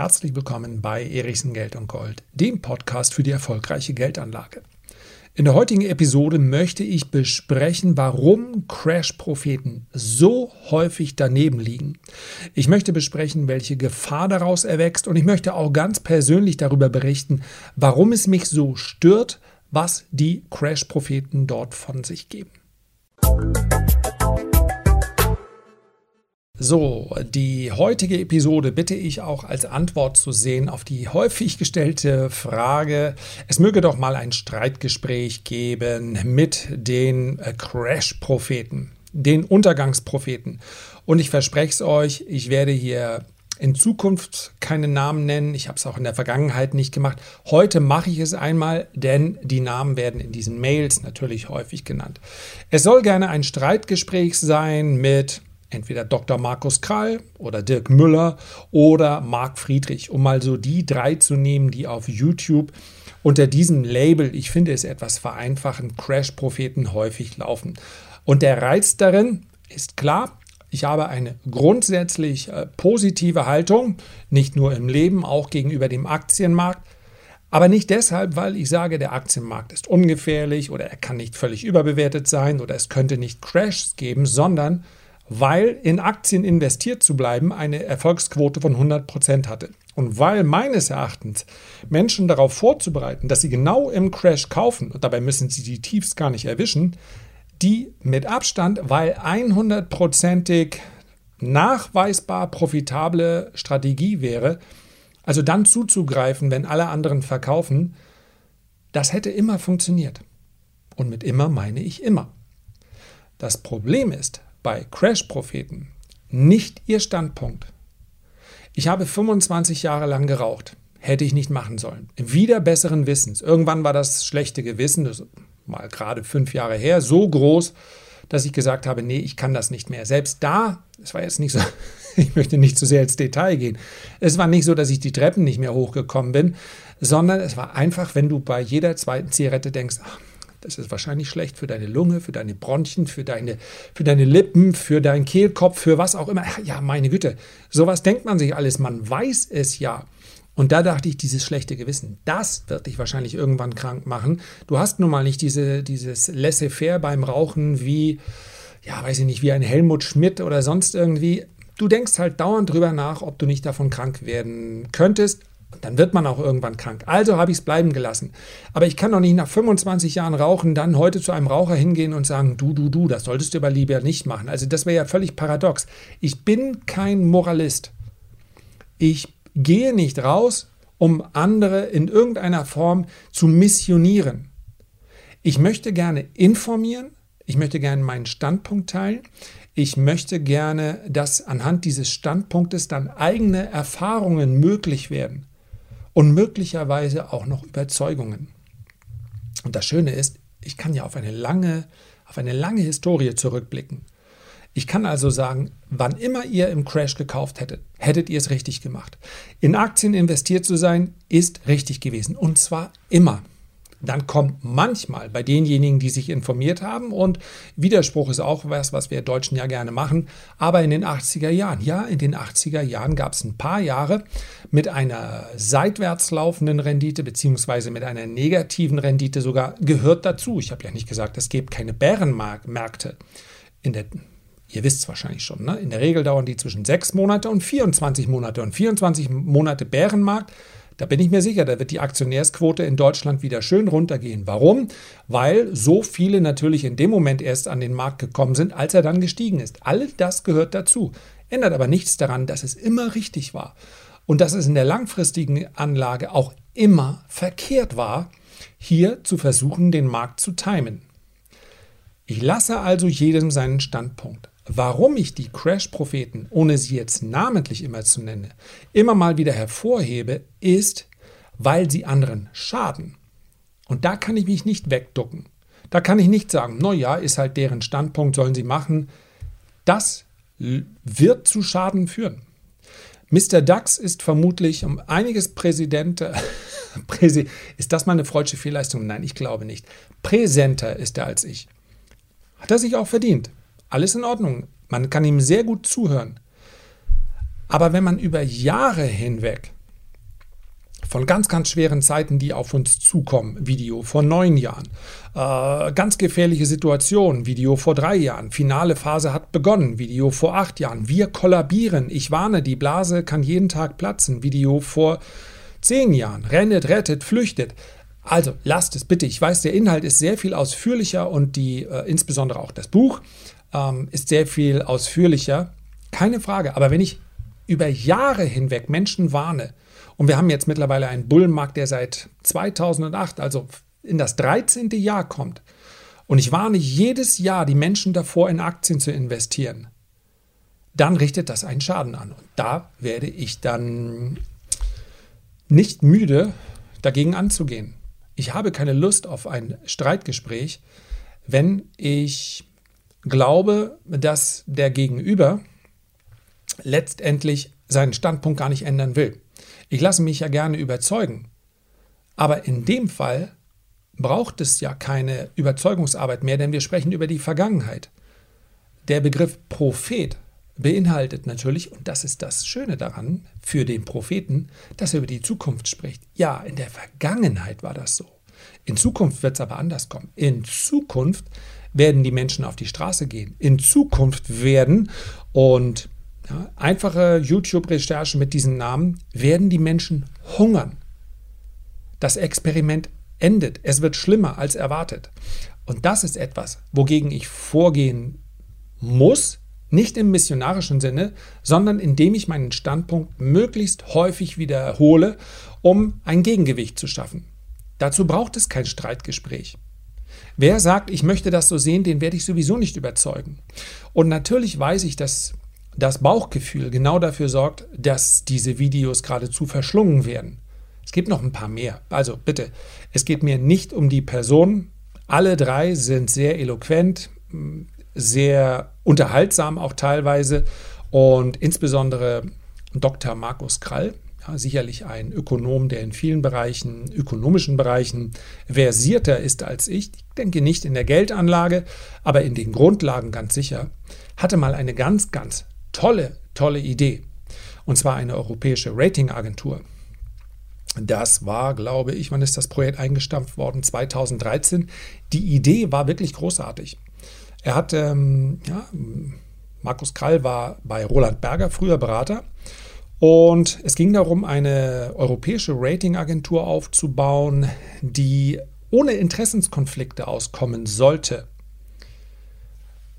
Herzlich willkommen bei Erichsen Geld und Gold, dem Podcast für die erfolgreiche Geldanlage. In der heutigen Episode möchte ich besprechen, warum Crash-Propheten so häufig daneben liegen. Ich möchte besprechen, welche Gefahr daraus erwächst und ich möchte auch ganz persönlich darüber berichten, warum es mich so stört, was die Crash-Propheten dort von sich geben. So, die heutige Episode bitte ich auch als Antwort zu sehen auf die häufig gestellte Frage, es möge doch mal ein Streitgespräch geben mit den äh, Crash-Propheten, den Untergangspropheten. Und ich verspreche es euch, ich werde hier in Zukunft keine Namen nennen. Ich habe es auch in der Vergangenheit nicht gemacht. Heute mache ich es einmal, denn die Namen werden in diesen Mails natürlich häufig genannt. Es soll gerne ein Streitgespräch sein mit entweder Dr. Markus Krall oder Dirk Müller oder Marc Friedrich, um mal so die drei zu nehmen, die auf YouTube unter diesem Label, ich finde es etwas vereinfachen, Crash-Propheten häufig laufen. Und der Reiz darin ist klar, ich habe eine grundsätzlich äh, positive Haltung, nicht nur im Leben, auch gegenüber dem Aktienmarkt. Aber nicht deshalb, weil ich sage, der Aktienmarkt ist ungefährlich oder er kann nicht völlig überbewertet sein oder es könnte nicht Crashs geben, sondern weil in Aktien investiert zu bleiben eine Erfolgsquote von 100 Prozent hatte. Und weil meines Erachtens Menschen darauf vorzubereiten, dass sie genau im Crash kaufen, und dabei müssen sie die Tiefs gar nicht erwischen, die mit Abstand, weil 100%ig nachweisbar profitable Strategie wäre, also dann zuzugreifen, wenn alle anderen verkaufen, das hätte immer funktioniert. Und mit immer meine ich immer. Das Problem ist, bei Crash-Propheten nicht ihr Standpunkt. Ich habe 25 Jahre lang geraucht. Hätte ich nicht machen sollen. Wieder besseren Wissens. Irgendwann war das schlechte Gewissen, das mal gerade fünf Jahre her, so groß, dass ich gesagt habe, nee, ich kann das nicht mehr. Selbst da, es war jetzt nicht so, ich möchte nicht zu sehr ins Detail gehen. Es war nicht so, dass ich die Treppen nicht mehr hochgekommen bin, sondern es war einfach, wenn du bei jeder zweiten Zigarette denkst, ach, das ist wahrscheinlich schlecht für deine Lunge, für deine Bronchien, für deine, für deine Lippen, für deinen Kehlkopf, für was auch immer. Ja, meine Güte, sowas denkt man sich alles. Man weiß es ja. Und da dachte ich, dieses schlechte Gewissen, das wird dich wahrscheinlich irgendwann krank machen. Du hast nun mal nicht diese, dieses Laissez-faire beim Rauchen wie, ja, weiß ich nicht, wie ein Helmut Schmidt oder sonst irgendwie. Du denkst halt dauernd drüber nach, ob du nicht davon krank werden könntest. Dann wird man auch irgendwann krank. Also habe ich es bleiben gelassen. Aber ich kann doch nicht nach 25 Jahren Rauchen dann heute zu einem Raucher hingehen und sagen, du, du, du, das solltest du aber lieber nicht machen. Also das wäre ja völlig paradox. Ich bin kein Moralist. Ich gehe nicht raus, um andere in irgendeiner Form zu missionieren. Ich möchte gerne informieren, ich möchte gerne meinen Standpunkt teilen. Ich möchte gerne, dass anhand dieses Standpunktes dann eigene Erfahrungen möglich werden und möglicherweise auch noch Überzeugungen. Und das Schöne ist, ich kann ja auf eine lange, auf eine lange Historie zurückblicken. Ich kann also sagen, wann immer ihr im Crash gekauft hättet, hättet ihr es richtig gemacht. In Aktien investiert zu sein, ist richtig gewesen. Und zwar immer dann kommt manchmal bei denjenigen, die sich informiert haben, und Widerspruch ist auch was, was wir Deutschen ja gerne machen, aber in den 80er Jahren, ja, in den 80er Jahren gab es ein paar Jahre mit einer seitwärts laufenden Rendite, beziehungsweise mit einer negativen Rendite sogar, gehört dazu. Ich habe ja nicht gesagt, es gibt keine Bärenmärkte. In der Ihr wisst es wahrscheinlich schon, ne? in der Regel dauern die zwischen sechs Monate und 24 Monate. Und 24 Monate Bärenmarkt da bin ich mir sicher, da wird die Aktionärsquote in Deutschland wieder schön runtergehen. Warum? Weil so viele natürlich in dem Moment erst an den Markt gekommen sind, als er dann gestiegen ist. All das gehört dazu. Ändert aber nichts daran, dass es immer richtig war. Und dass es in der langfristigen Anlage auch immer verkehrt war, hier zu versuchen, den Markt zu timen. Ich lasse also jedem seinen Standpunkt. Warum ich die Crash-Propheten, ohne sie jetzt namentlich immer zu nennen, immer mal wieder hervorhebe, ist, weil sie anderen schaden. Und da kann ich mich nicht wegducken. Da kann ich nicht sagen, naja, ist halt deren Standpunkt, sollen sie machen. Das wird zu Schaden führen. Mr. Dax ist vermutlich um einiges Präsident. Präsi ist das mal eine freudsche Fehlleistung? Nein, ich glaube nicht. Präsenter ist er als ich. Hat er sich auch verdient. Alles in Ordnung. Man kann ihm sehr gut zuhören. Aber wenn man über Jahre hinweg von ganz, ganz schweren Zeiten, die auf uns zukommen. Video vor neun Jahren. Äh, ganz gefährliche Situation. Video vor drei Jahren. Finale Phase hat begonnen. Video vor acht Jahren. Wir kollabieren. Ich warne, die Blase kann jeden Tag platzen. Video vor zehn Jahren. Rennet, rettet, flüchtet. Also lasst es bitte. Ich weiß, der Inhalt ist sehr viel ausführlicher und die, äh, insbesondere auch das Buch ähm, ist sehr viel ausführlicher. Keine Frage. Aber wenn ich über Jahre hinweg Menschen warne, und wir haben jetzt mittlerweile einen Bullenmarkt, der seit 2008, also in das 13. Jahr kommt. Und ich warne jedes Jahr die Menschen davor, in Aktien zu investieren. Dann richtet das einen Schaden an. Und da werde ich dann nicht müde, dagegen anzugehen. Ich habe keine Lust auf ein Streitgespräch, wenn ich glaube, dass der Gegenüber letztendlich seinen Standpunkt gar nicht ändern will. Ich lasse mich ja gerne überzeugen. Aber in dem Fall braucht es ja keine Überzeugungsarbeit mehr, denn wir sprechen über die Vergangenheit. Der Begriff Prophet beinhaltet natürlich, und das ist das Schöne daran für den Propheten, dass er über die Zukunft spricht. Ja, in der Vergangenheit war das so. In Zukunft wird es aber anders kommen. In Zukunft werden die Menschen auf die Straße gehen. In Zukunft werden, und ja, einfache YouTube-Recherchen mit diesen Namen werden die Menschen hungern. Das Experiment endet. Es wird schlimmer als erwartet. Und das ist etwas, wogegen ich vorgehen muss, nicht im missionarischen Sinne, sondern indem ich meinen Standpunkt möglichst häufig wiederhole, um ein Gegengewicht zu schaffen. Dazu braucht es kein Streitgespräch. Wer sagt, ich möchte das so sehen, den werde ich sowieso nicht überzeugen. Und natürlich weiß ich, dass das Bauchgefühl genau dafür sorgt, dass diese Videos geradezu verschlungen werden. Es gibt noch ein paar mehr. Also bitte, es geht mir nicht um die Person. Alle drei sind sehr eloquent, sehr unterhaltsam auch teilweise und insbesondere Dr. Markus Krall, ja, sicherlich ein Ökonom, der in vielen Bereichen, ökonomischen Bereichen versierter ist als ich. Ich denke nicht in der Geldanlage, aber in den Grundlagen ganz sicher, hatte mal eine ganz, ganz tolle, tolle Idee. Und zwar eine europäische Ratingagentur. Das war, glaube ich, wann ist das Projekt eingestampft worden? 2013. Die Idee war wirklich großartig. Er hat, ähm, ja, Markus Krall war bei Roland Berger, früher Berater. Und es ging darum, eine europäische Ratingagentur aufzubauen, die ohne Interessenskonflikte auskommen sollte.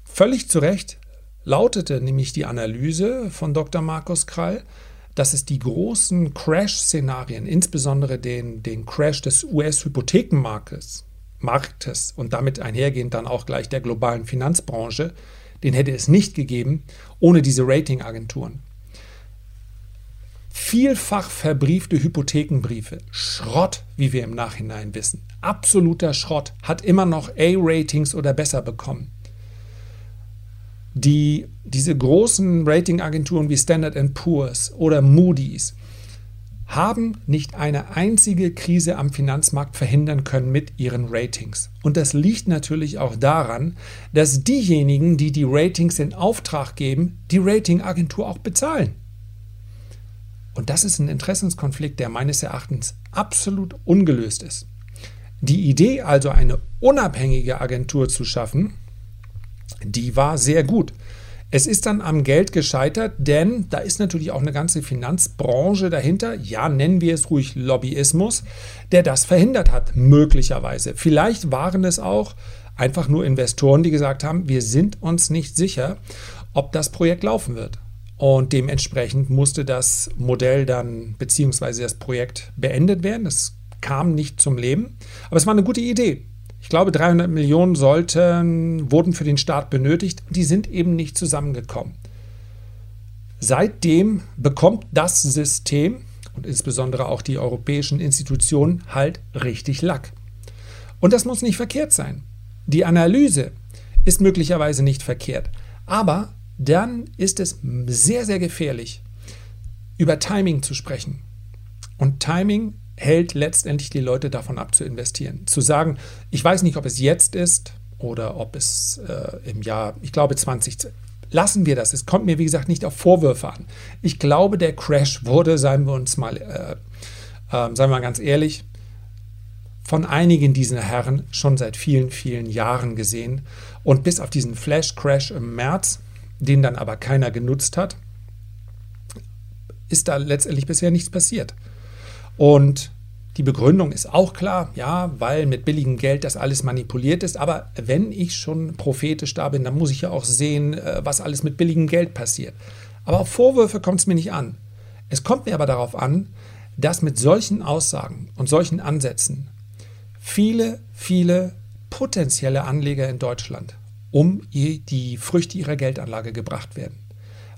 Völlig zu Recht lautete nämlich die Analyse von Dr. Markus Krall, dass es die großen Crash-Szenarien, insbesondere den, den Crash des US-Hypothekenmarktes Marktes und damit einhergehend dann auch gleich der globalen Finanzbranche, den hätte es nicht gegeben ohne diese Ratingagenturen. Vielfach verbriefte Hypothekenbriefe, Schrott, wie wir im Nachhinein wissen, absoluter Schrott, hat immer noch A-Ratings oder besser bekommen die diese großen Ratingagenturen wie Standard Poor's oder Moody's haben nicht eine einzige Krise am Finanzmarkt verhindern können mit ihren Ratings. Und das liegt natürlich auch daran, dass diejenigen, die die Ratings in Auftrag geben, die Ratingagentur auch bezahlen. Und das ist ein Interessenskonflikt, der meines Erachtens absolut ungelöst ist. Die Idee also, eine unabhängige Agentur zu schaffen, die war sehr gut. Es ist dann am Geld gescheitert, denn da ist natürlich auch eine ganze Finanzbranche dahinter, ja, nennen wir es ruhig Lobbyismus, der das verhindert hat, möglicherweise. Vielleicht waren es auch einfach nur Investoren, die gesagt haben, wir sind uns nicht sicher, ob das Projekt laufen wird. Und dementsprechend musste das Modell dann beziehungsweise das Projekt beendet werden. Das kam nicht zum Leben. Aber es war eine gute Idee. Ich glaube, 300 Millionen sollten, wurden für den Start benötigt. Die sind eben nicht zusammengekommen. Seitdem bekommt das System und insbesondere auch die europäischen Institutionen halt richtig Lack. Und das muss nicht verkehrt sein. Die Analyse ist möglicherweise nicht verkehrt. Aber dann ist es sehr, sehr gefährlich, über Timing zu sprechen. Und Timing hält letztendlich die Leute davon ab zu investieren. Zu sagen, ich weiß nicht, ob es jetzt ist oder ob es äh, im Jahr, ich glaube 20, lassen wir das. Es kommt mir, wie gesagt, nicht auf Vorwürfe an. Ich glaube, der Crash wurde, seien wir uns mal äh, ähm, seien wir mal ganz ehrlich, von einigen dieser Herren schon seit vielen, vielen Jahren gesehen. Und bis auf diesen Flash-Crash im März, den dann aber keiner genutzt hat, ist da letztendlich bisher nichts passiert. Und die Begründung ist auch klar, ja, weil mit billigem Geld das alles manipuliert ist. Aber wenn ich schon prophetisch da bin, dann muss ich ja auch sehen, äh, was alles mit billigem Geld passiert. Aber auf Vorwürfe kommt es mir nicht an. Es kommt mir aber darauf an, dass mit solchen Aussagen und solchen Ansätzen viele, viele potenzielle Anleger in Deutschland um die Früchte ihrer Geldanlage gebracht werden,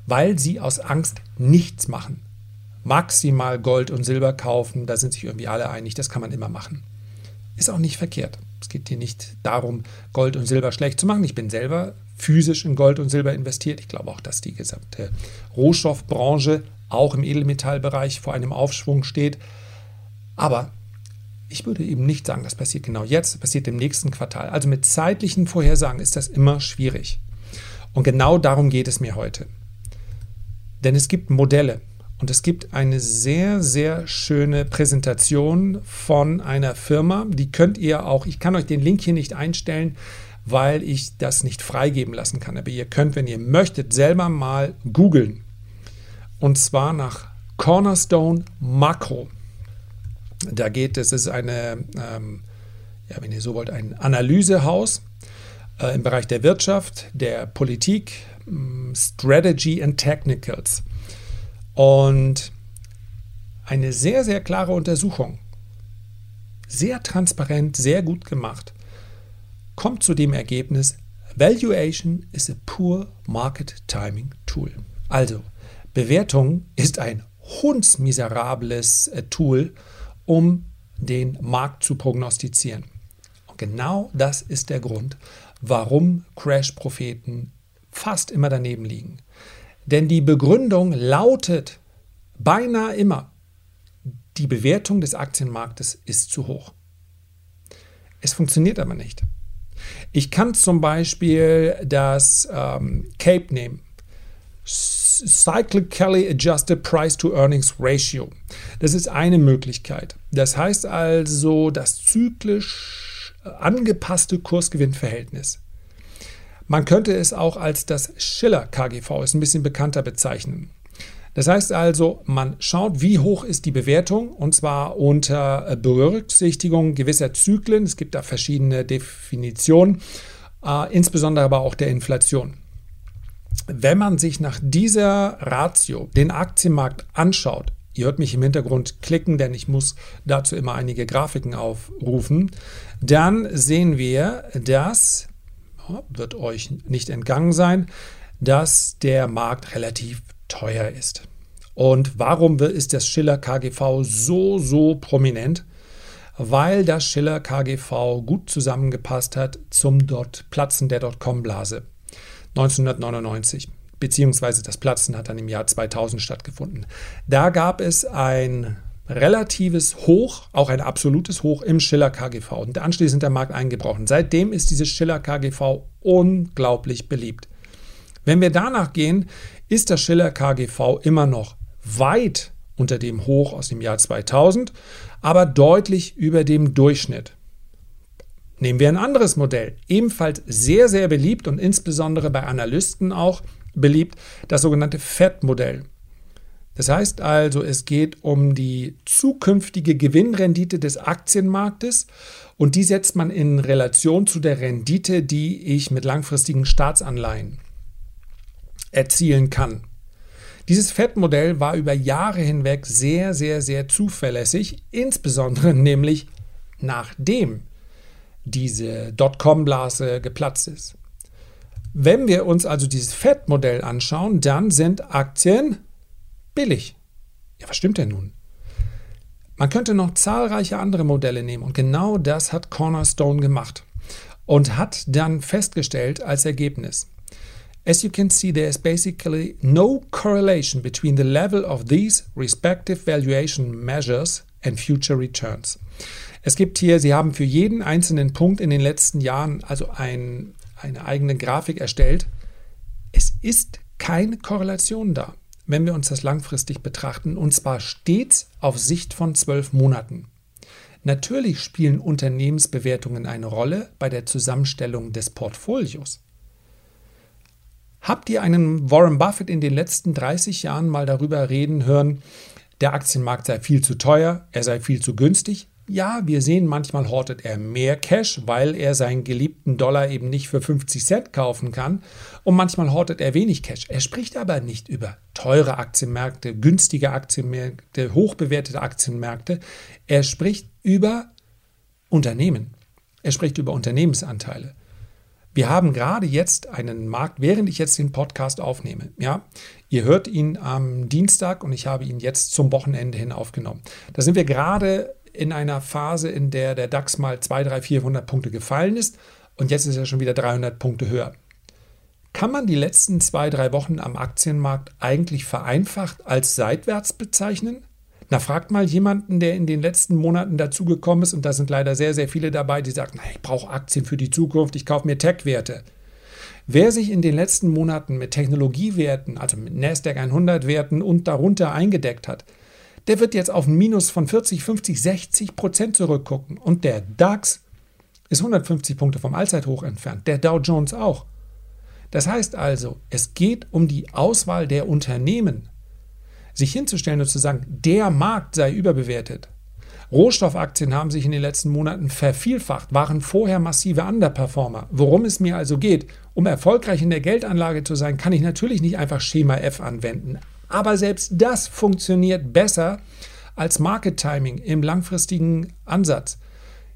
weil sie aus Angst nichts machen maximal Gold und Silber kaufen. Da sind sich irgendwie alle einig, das kann man immer machen. Ist auch nicht verkehrt. Es geht hier nicht darum, Gold und Silber schlecht zu machen. Ich bin selber physisch in Gold und Silber investiert. Ich glaube auch, dass die gesamte Rohstoffbranche auch im Edelmetallbereich vor einem Aufschwung steht. Aber ich würde eben nicht sagen, das passiert genau jetzt, das passiert im nächsten Quartal. Also mit zeitlichen Vorhersagen ist das immer schwierig. Und genau darum geht es mir heute. Denn es gibt Modelle, und es gibt eine sehr, sehr schöne Präsentation von einer Firma. Die könnt ihr auch, ich kann euch den Link hier nicht einstellen, weil ich das nicht freigeben lassen kann. Aber ihr könnt, wenn ihr möchtet, selber mal googeln. Und zwar nach Cornerstone Makro. Da geht es, ist eine, ähm, ja, wenn ihr so wollt, ein Analysehaus äh, im Bereich der Wirtschaft, der Politik, mm, Strategy and Technicals. Und eine sehr, sehr klare Untersuchung, sehr transparent, sehr gut gemacht, kommt zu dem Ergebnis, Valuation is a poor market timing tool. Also, Bewertung ist ein hundsmiserables äh, Tool, um den Markt zu prognostizieren. Und genau das ist der Grund, warum Crash-Propheten fast immer daneben liegen. Denn die Begründung lautet beinahe immer, die Bewertung des Aktienmarktes ist zu hoch. Es funktioniert aber nicht. Ich kann zum Beispiel das ähm, CAPE nehmen. Cyclically Adjusted Price to Earnings Ratio. Das ist eine Möglichkeit. Das heißt also das zyklisch äh, angepasste Kursgewinnverhältnis. Man könnte es auch als das Schiller KGV, ist ein bisschen bekannter bezeichnen. Das heißt also, man schaut, wie hoch ist die Bewertung und zwar unter Berücksichtigung gewisser Zyklen. Es gibt da verschiedene Definitionen, äh, insbesondere aber auch der Inflation. Wenn man sich nach dieser Ratio den Aktienmarkt anschaut, ihr hört mich im Hintergrund klicken, denn ich muss dazu immer einige Grafiken aufrufen, dann sehen wir, dass wird euch nicht entgangen sein, dass der Markt relativ teuer ist. Und warum ist das Schiller KGV so, so prominent? Weil das Schiller KGV gut zusammengepasst hat zum dort Platzen der Dotcom-Blase 1999 beziehungsweise das Platzen hat dann im Jahr 2000 stattgefunden. Da gab es ein relatives Hoch, auch ein absolutes Hoch im Schiller KGV. Und anschließend der Markt eingebrochen. Seitdem ist dieses Schiller KGV unglaublich beliebt. Wenn wir danach gehen, ist das Schiller KGV immer noch weit unter dem Hoch aus dem Jahr 2000, aber deutlich über dem Durchschnitt. Nehmen wir ein anderes Modell, ebenfalls sehr, sehr beliebt und insbesondere bei Analysten auch beliebt, das sogenannte FED-Modell. Das heißt also, es geht um die zukünftige Gewinnrendite des Aktienmarktes und die setzt man in Relation zu der Rendite, die ich mit langfristigen Staatsanleihen erzielen kann. Dieses FED-Modell war über Jahre hinweg sehr, sehr, sehr zuverlässig, insbesondere nämlich nachdem diese Dotcom-Blase geplatzt ist. Wenn wir uns also dieses FED-Modell anschauen, dann sind Aktien billig. Ja, was stimmt denn nun? Man könnte noch zahlreiche andere Modelle nehmen und genau das hat Cornerstone gemacht und hat dann festgestellt als Ergebnis. As you can see, there is basically no correlation between the level of these respective valuation measures and future returns. Es gibt hier, Sie haben für jeden einzelnen Punkt in den letzten Jahren also ein, eine eigene Grafik erstellt. Es ist keine Korrelation da. wenn wir uns das langfristig betrachten, und zwar stets auf Sicht von zwölf Monaten. Natürlich spielen Unternehmensbewertungen eine Rolle bei der Zusammenstellung des Portfolios. Habt ihr einen Warren Buffett in den letzten 30 Jahren mal darüber reden hören, der Aktienmarkt sei viel zu teuer, er sei viel zu günstig? Ja, wir sehen, manchmal hortet er mehr Cash, weil er seinen geliebten Dollar eben nicht für 50 Cent kaufen kann. Und manchmal hortet er wenig Cash. Er spricht aber nicht über teure Aktienmärkte, günstige Aktienmärkte, hochbewertete Aktienmärkte. Er spricht über Unternehmen. Er spricht über Unternehmensanteile. Wir haben gerade jetzt einen Markt, während ich jetzt den Podcast aufnehme. Ja, ihr hört ihn am Dienstag und ich habe ihn jetzt zum Wochenende hin aufgenommen. Da sind wir gerade in einer Phase, in der der DAX mal 200, 300, 400 Punkte gefallen ist und jetzt ist er schon wieder 300 Punkte höher. Kann man die letzten zwei, drei Wochen am Aktienmarkt eigentlich vereinfacht als seitwärts bezeichnen? Na, fragt mal jemanden, der in den letzten Monaten dazugekommen ist, und da sind leider sehr, sehr viele dabei, die sagen, ich brauche Aktien für die Zukunft, ich kaufe mir Tech-Werte. Wer sich in den letzten Monaten mit Technologiewerten, also mit Nasdaq 100 Werten und darunter eingedeckt hat, der wird jetzt auf ein Minus von 40, 50, 60 Prozent zurückgucken. Und der DAX ist 150 Punkte vom Allzeithoch entfernt. Der Dow Jones auch. Das heißt also, es geht um die Auswahl der Unternehmen. Sich hinzustellen und zu sagen, der Markt sei überbewertet. Rohstoffaktien haben sich in den letzten Monaten vervielfacht, waren vorher massive Underperformer. Worum es mir also geht, um erfolgreich in der Geldanlage zu sein, kann ich natürlich nicht einfach Schema F anwenden. Aber selbst das funktioniert besser als Market Timing im langfristigen Ansatz.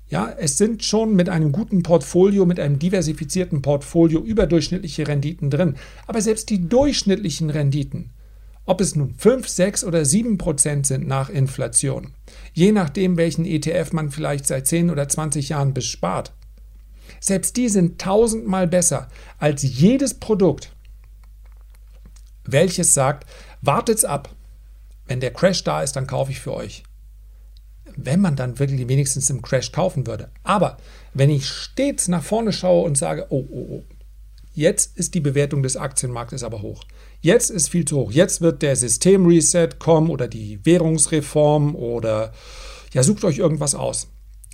Ja, es sind schon mit einem guten Portfolio, mit einem diversifizierten Portfolio überdurchschnittliche Renditen drin. Aber selbst die durchschnittlichen Renditen, ob es nun 5, 6 oder 7 Prozent sind nach Inflation, je nachdem, welchen ETF man vielleicht seit 10 oder 20 Jahren bespart, selbst die sind tausendmal besser als jedes Produkt, welches sagt, Wartet's ab. Wenn der Crash da ist, dann kaufe ich für euch. Wenn man dann wirklich wenigstens im Crash kaufen würde. Aber wenn ich stets nach vorne schaue und sage, oh, oh, oh, jetzt ist die Bewertung des Aktienmarktes aber hoch. Jetzt ist viel zu hoch. Jetzt wird der Systemreset kommen oder die Währungsreform oder ja, sucht euch irgendwas aus.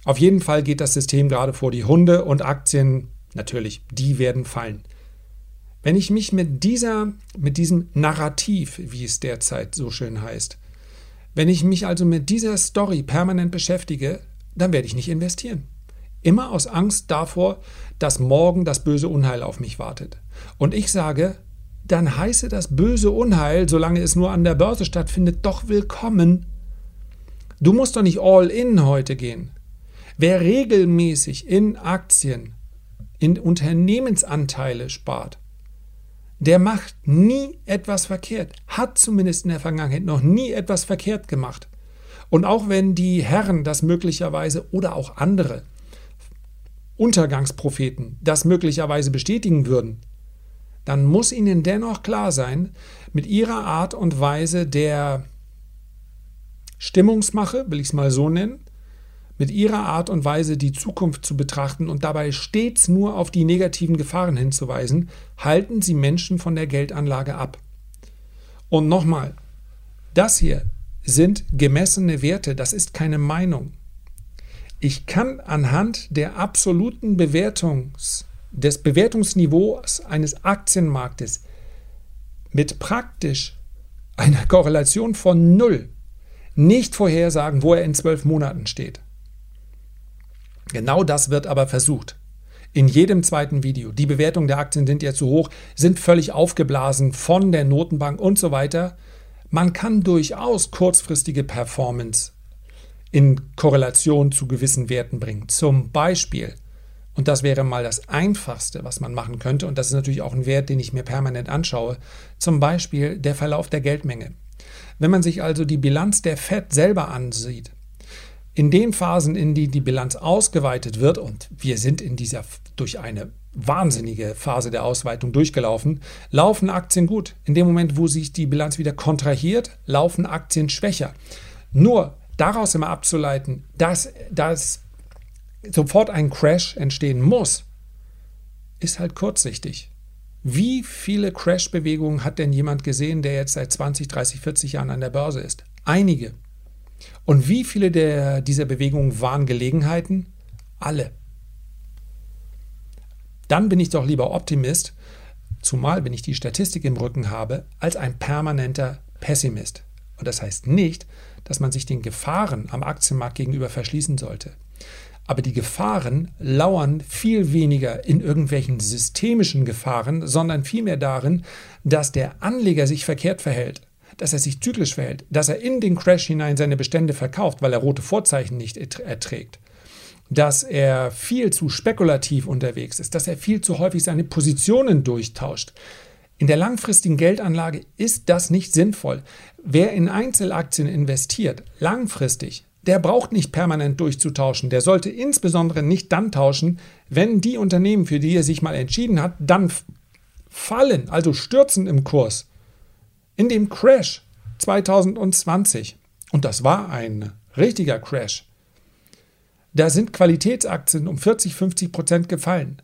Auf jeden Fall geht das System gerade vor die Hunde und Aktien, natürlich, die werden fallen. Wenn ich mich mit dieser, mit diesem Narrativ, wie es derzeit so schön heißt, wenn ich mich also mit dieser Story permanent beschäftige, dann werde ich nicht investieren. Immer aus Angst davor, dass morgen das böse Unheil auf mich wartet. Und ich sage, dann heiße das böse Unheil, solange es nur an der Börse stattfindet, doch willkommen. Du musst doch nicht all in heute gehen. Wer regelmäßig in Aktien, in Unternehmensanteile spart, der macht nie etwas verkehrt, hat zumindest in der Vergangenheit noch nie etwas verkehrt gemacht. Und auch wenn die Herren das möglicherweise oder auch andere Untergangspropheten das möglicherweise bestätigen würden, dann muss ihnen dennoch klar sein, mit ihrer Art und Weise der Stimmungsmache, will ich es mal so nennen, mit ihrer Art und Weise die Zukunft zu betrachten und dabei stets nur auf die negativen Gefahren hinzuweisen, halten sie Menschen von der Geldanlage ab. Und nochmal, das hier sind gemessene Werte, das ist keine Meinung. Ich kann anhand der absoluten Bewertungs, des Bewertungsniveaus eines Aktienmarktes mit praktisch einer Korrelation von null nicht vorhersagen, wo er in zwölf Monaten steht. Genau das wird aber versucht. In jedem zweiten Video. Die Bewertungen der Aktien sind ja zu hoch, sind völlig aufgeblasen von der Notenbank und so weiter. Man kann durchaus kurzfristige Performance in Korrelation zu gewissen Werten bringen. Zum Beispiel, und das wäre mal das Einfachste, was man machen könnte, und das ist natürlich auch ein Wert, den ich mir permanent anschaue, zum Beispiel der Verlauf der Geldmenge. Wenn man sich also die Bilanz der Fed selber ansieht, in den Phasen, in denen die Bilanz ausgeweitet wird, und wir sind in dieser durch eine wahnsinnige Phase der Ausweitung durchgelaufen, laufen Aktien gut. In dem Moment, wo sich die Bilanz wieder kontrahiert, laufen Aktien schwächer. Nur daraus immer abzuleiten, dass, dass sofort ein Crash entstehen muss, ist halt kurzsichtig. Wie viele Crash-Bewegungen hat denn jemand gesehen, der jetzt seit 20, 30, 40 Jahren an der Börse ist? Einige. Und wie viele der, dieser Bewegungen waren Gelegenheiten? Alle. Dann bin ich doch lieber Optimist, zumal wenn ich die Statistik im Rücken habe, als ein permanenter Pessimist. Und das heißt nicht, dass man sich den Gefahren am Aktienmarkt gegenüber verschließen sollte. Aber die Gefahren lauern viel weniger in irgendwelchen systemischen Gefahren, sondern vielmehr darin, dass der Anleger sich verkehrt verhält, dass er sich zyklisch verhält, dass er in den Crash hinein seine Bestände verkauft, weil er rote Vorzeichen nicht erträgt, dass er viel zu spekulativ unterwegs ist, dass er viel zu häufig seine Positionen durchtauscht. In der langfristigen Geldanlage ist das nicht sinnvoll. Wer in Einzelaktien investiert, langfristig, der braucht nicht permanent durchzutauschen. Der sollte insbesondere nicht dann tauschen, wenn die Unternehmen, für die er sich mal entschieden hat, dann fallen, also stürzen im Kurs. In dem Crash 2020, und das war ein richtiger Crash, da sind Qualitätsaktien um 40, 50 Prozent gefallen.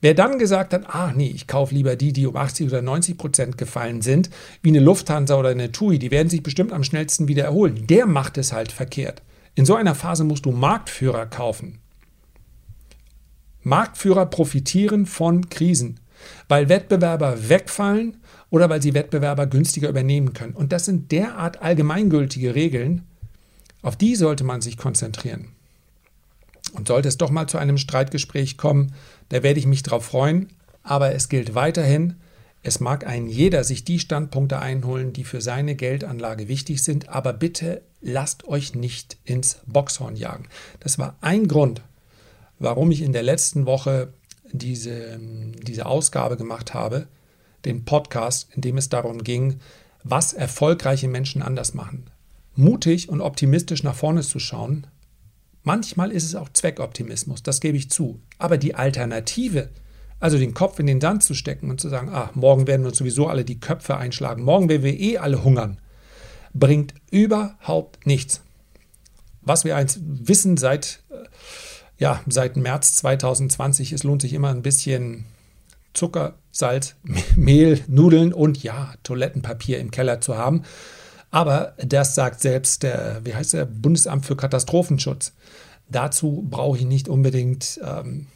Wer dann gesagt hat, ah nee, ich kaufe lieber die, die um 80 oder 90 Prozent gefallen sind, wie eine Lufthansa oder eine TUI, die werden sich bestimmt am schnellsten wieder erholen. Der macht es halt verkehrt. In so einer Phase musst du Marktführer kaufen. Marktführer profitieren von Krisen, weil Wettbewerber wegfallen oder weil sie Wettbewerber günstiger übernehmen können. Und das sind derart allgemeingültige Regeln, auf die sollte man sich konzentrieren. Und sollte es doch mal zu einem Streitgespräch kommen, da werde ich mich drauf freuen. Aber es gilt weiterhin, es mag ein jeder sich die Standpunkte einholen, die für seine Geldanlage wichtig sind, aber bitte lasst euch nicht ins Boxhorn jagen. Das war ein Grund, warum ich in der letzten Woche diese, diese Ausgabe gemacht habe, den Podcast, in dem es darum ging, was erfolgreiche Menschen anders machen. Mutig und optimistisch nach vorne zu schauen, Manchmal ist es auch Zweckoptimismus, das gebe ich zu. Aber die Alternative, also den Kopf in den Sand zu stecken und zu sagen, ah, morgen werden wir uns sowieso alle die Köpfe einschlagen, morgen werden wir eh alle hungern, bringt überhaupt nichts. Was wir eins wissen seit, äh, ja, seit März 2020, es lohnt sich immer ein bisschen Zucker, Salz, Mehl, Nudeln und ja, Toilettenpapier im Keller zu haben. Aber das sagt selbst der, wie heißt der, Bundesamt für Katastrophenschutz. Dazu brauche ich nicht unbedingt ähm,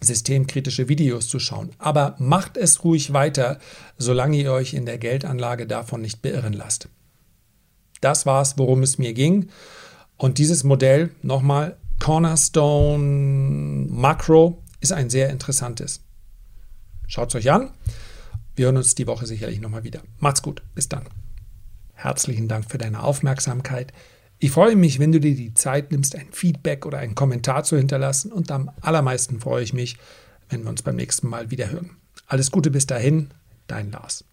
systemkritische Videos zu schauen. Aber macht es ruhig weiter, solange ihr euch in der Geldanlage davon nicht beirren lasst. Das war es, worum es mir ging. Und dieses Modell, nochmal, Cornerstone Macro, ist ein sehr interessantes. Schaut es euch an. Wir hören uns die Woche sicherlich nochmal wieder. Macht's gut. Bis dann. Herzlichen Dank für deine Aufmerksamkeit. Ich freue mich, wenn du dir die Zeit nimmst, ein Feedback oder einen Kommentar zu hinterlassen und am allermeisten freue ich mich, wenn wir uns beim nächsten Mal wieder hören. Alles Gute bis dahin, dein Lars.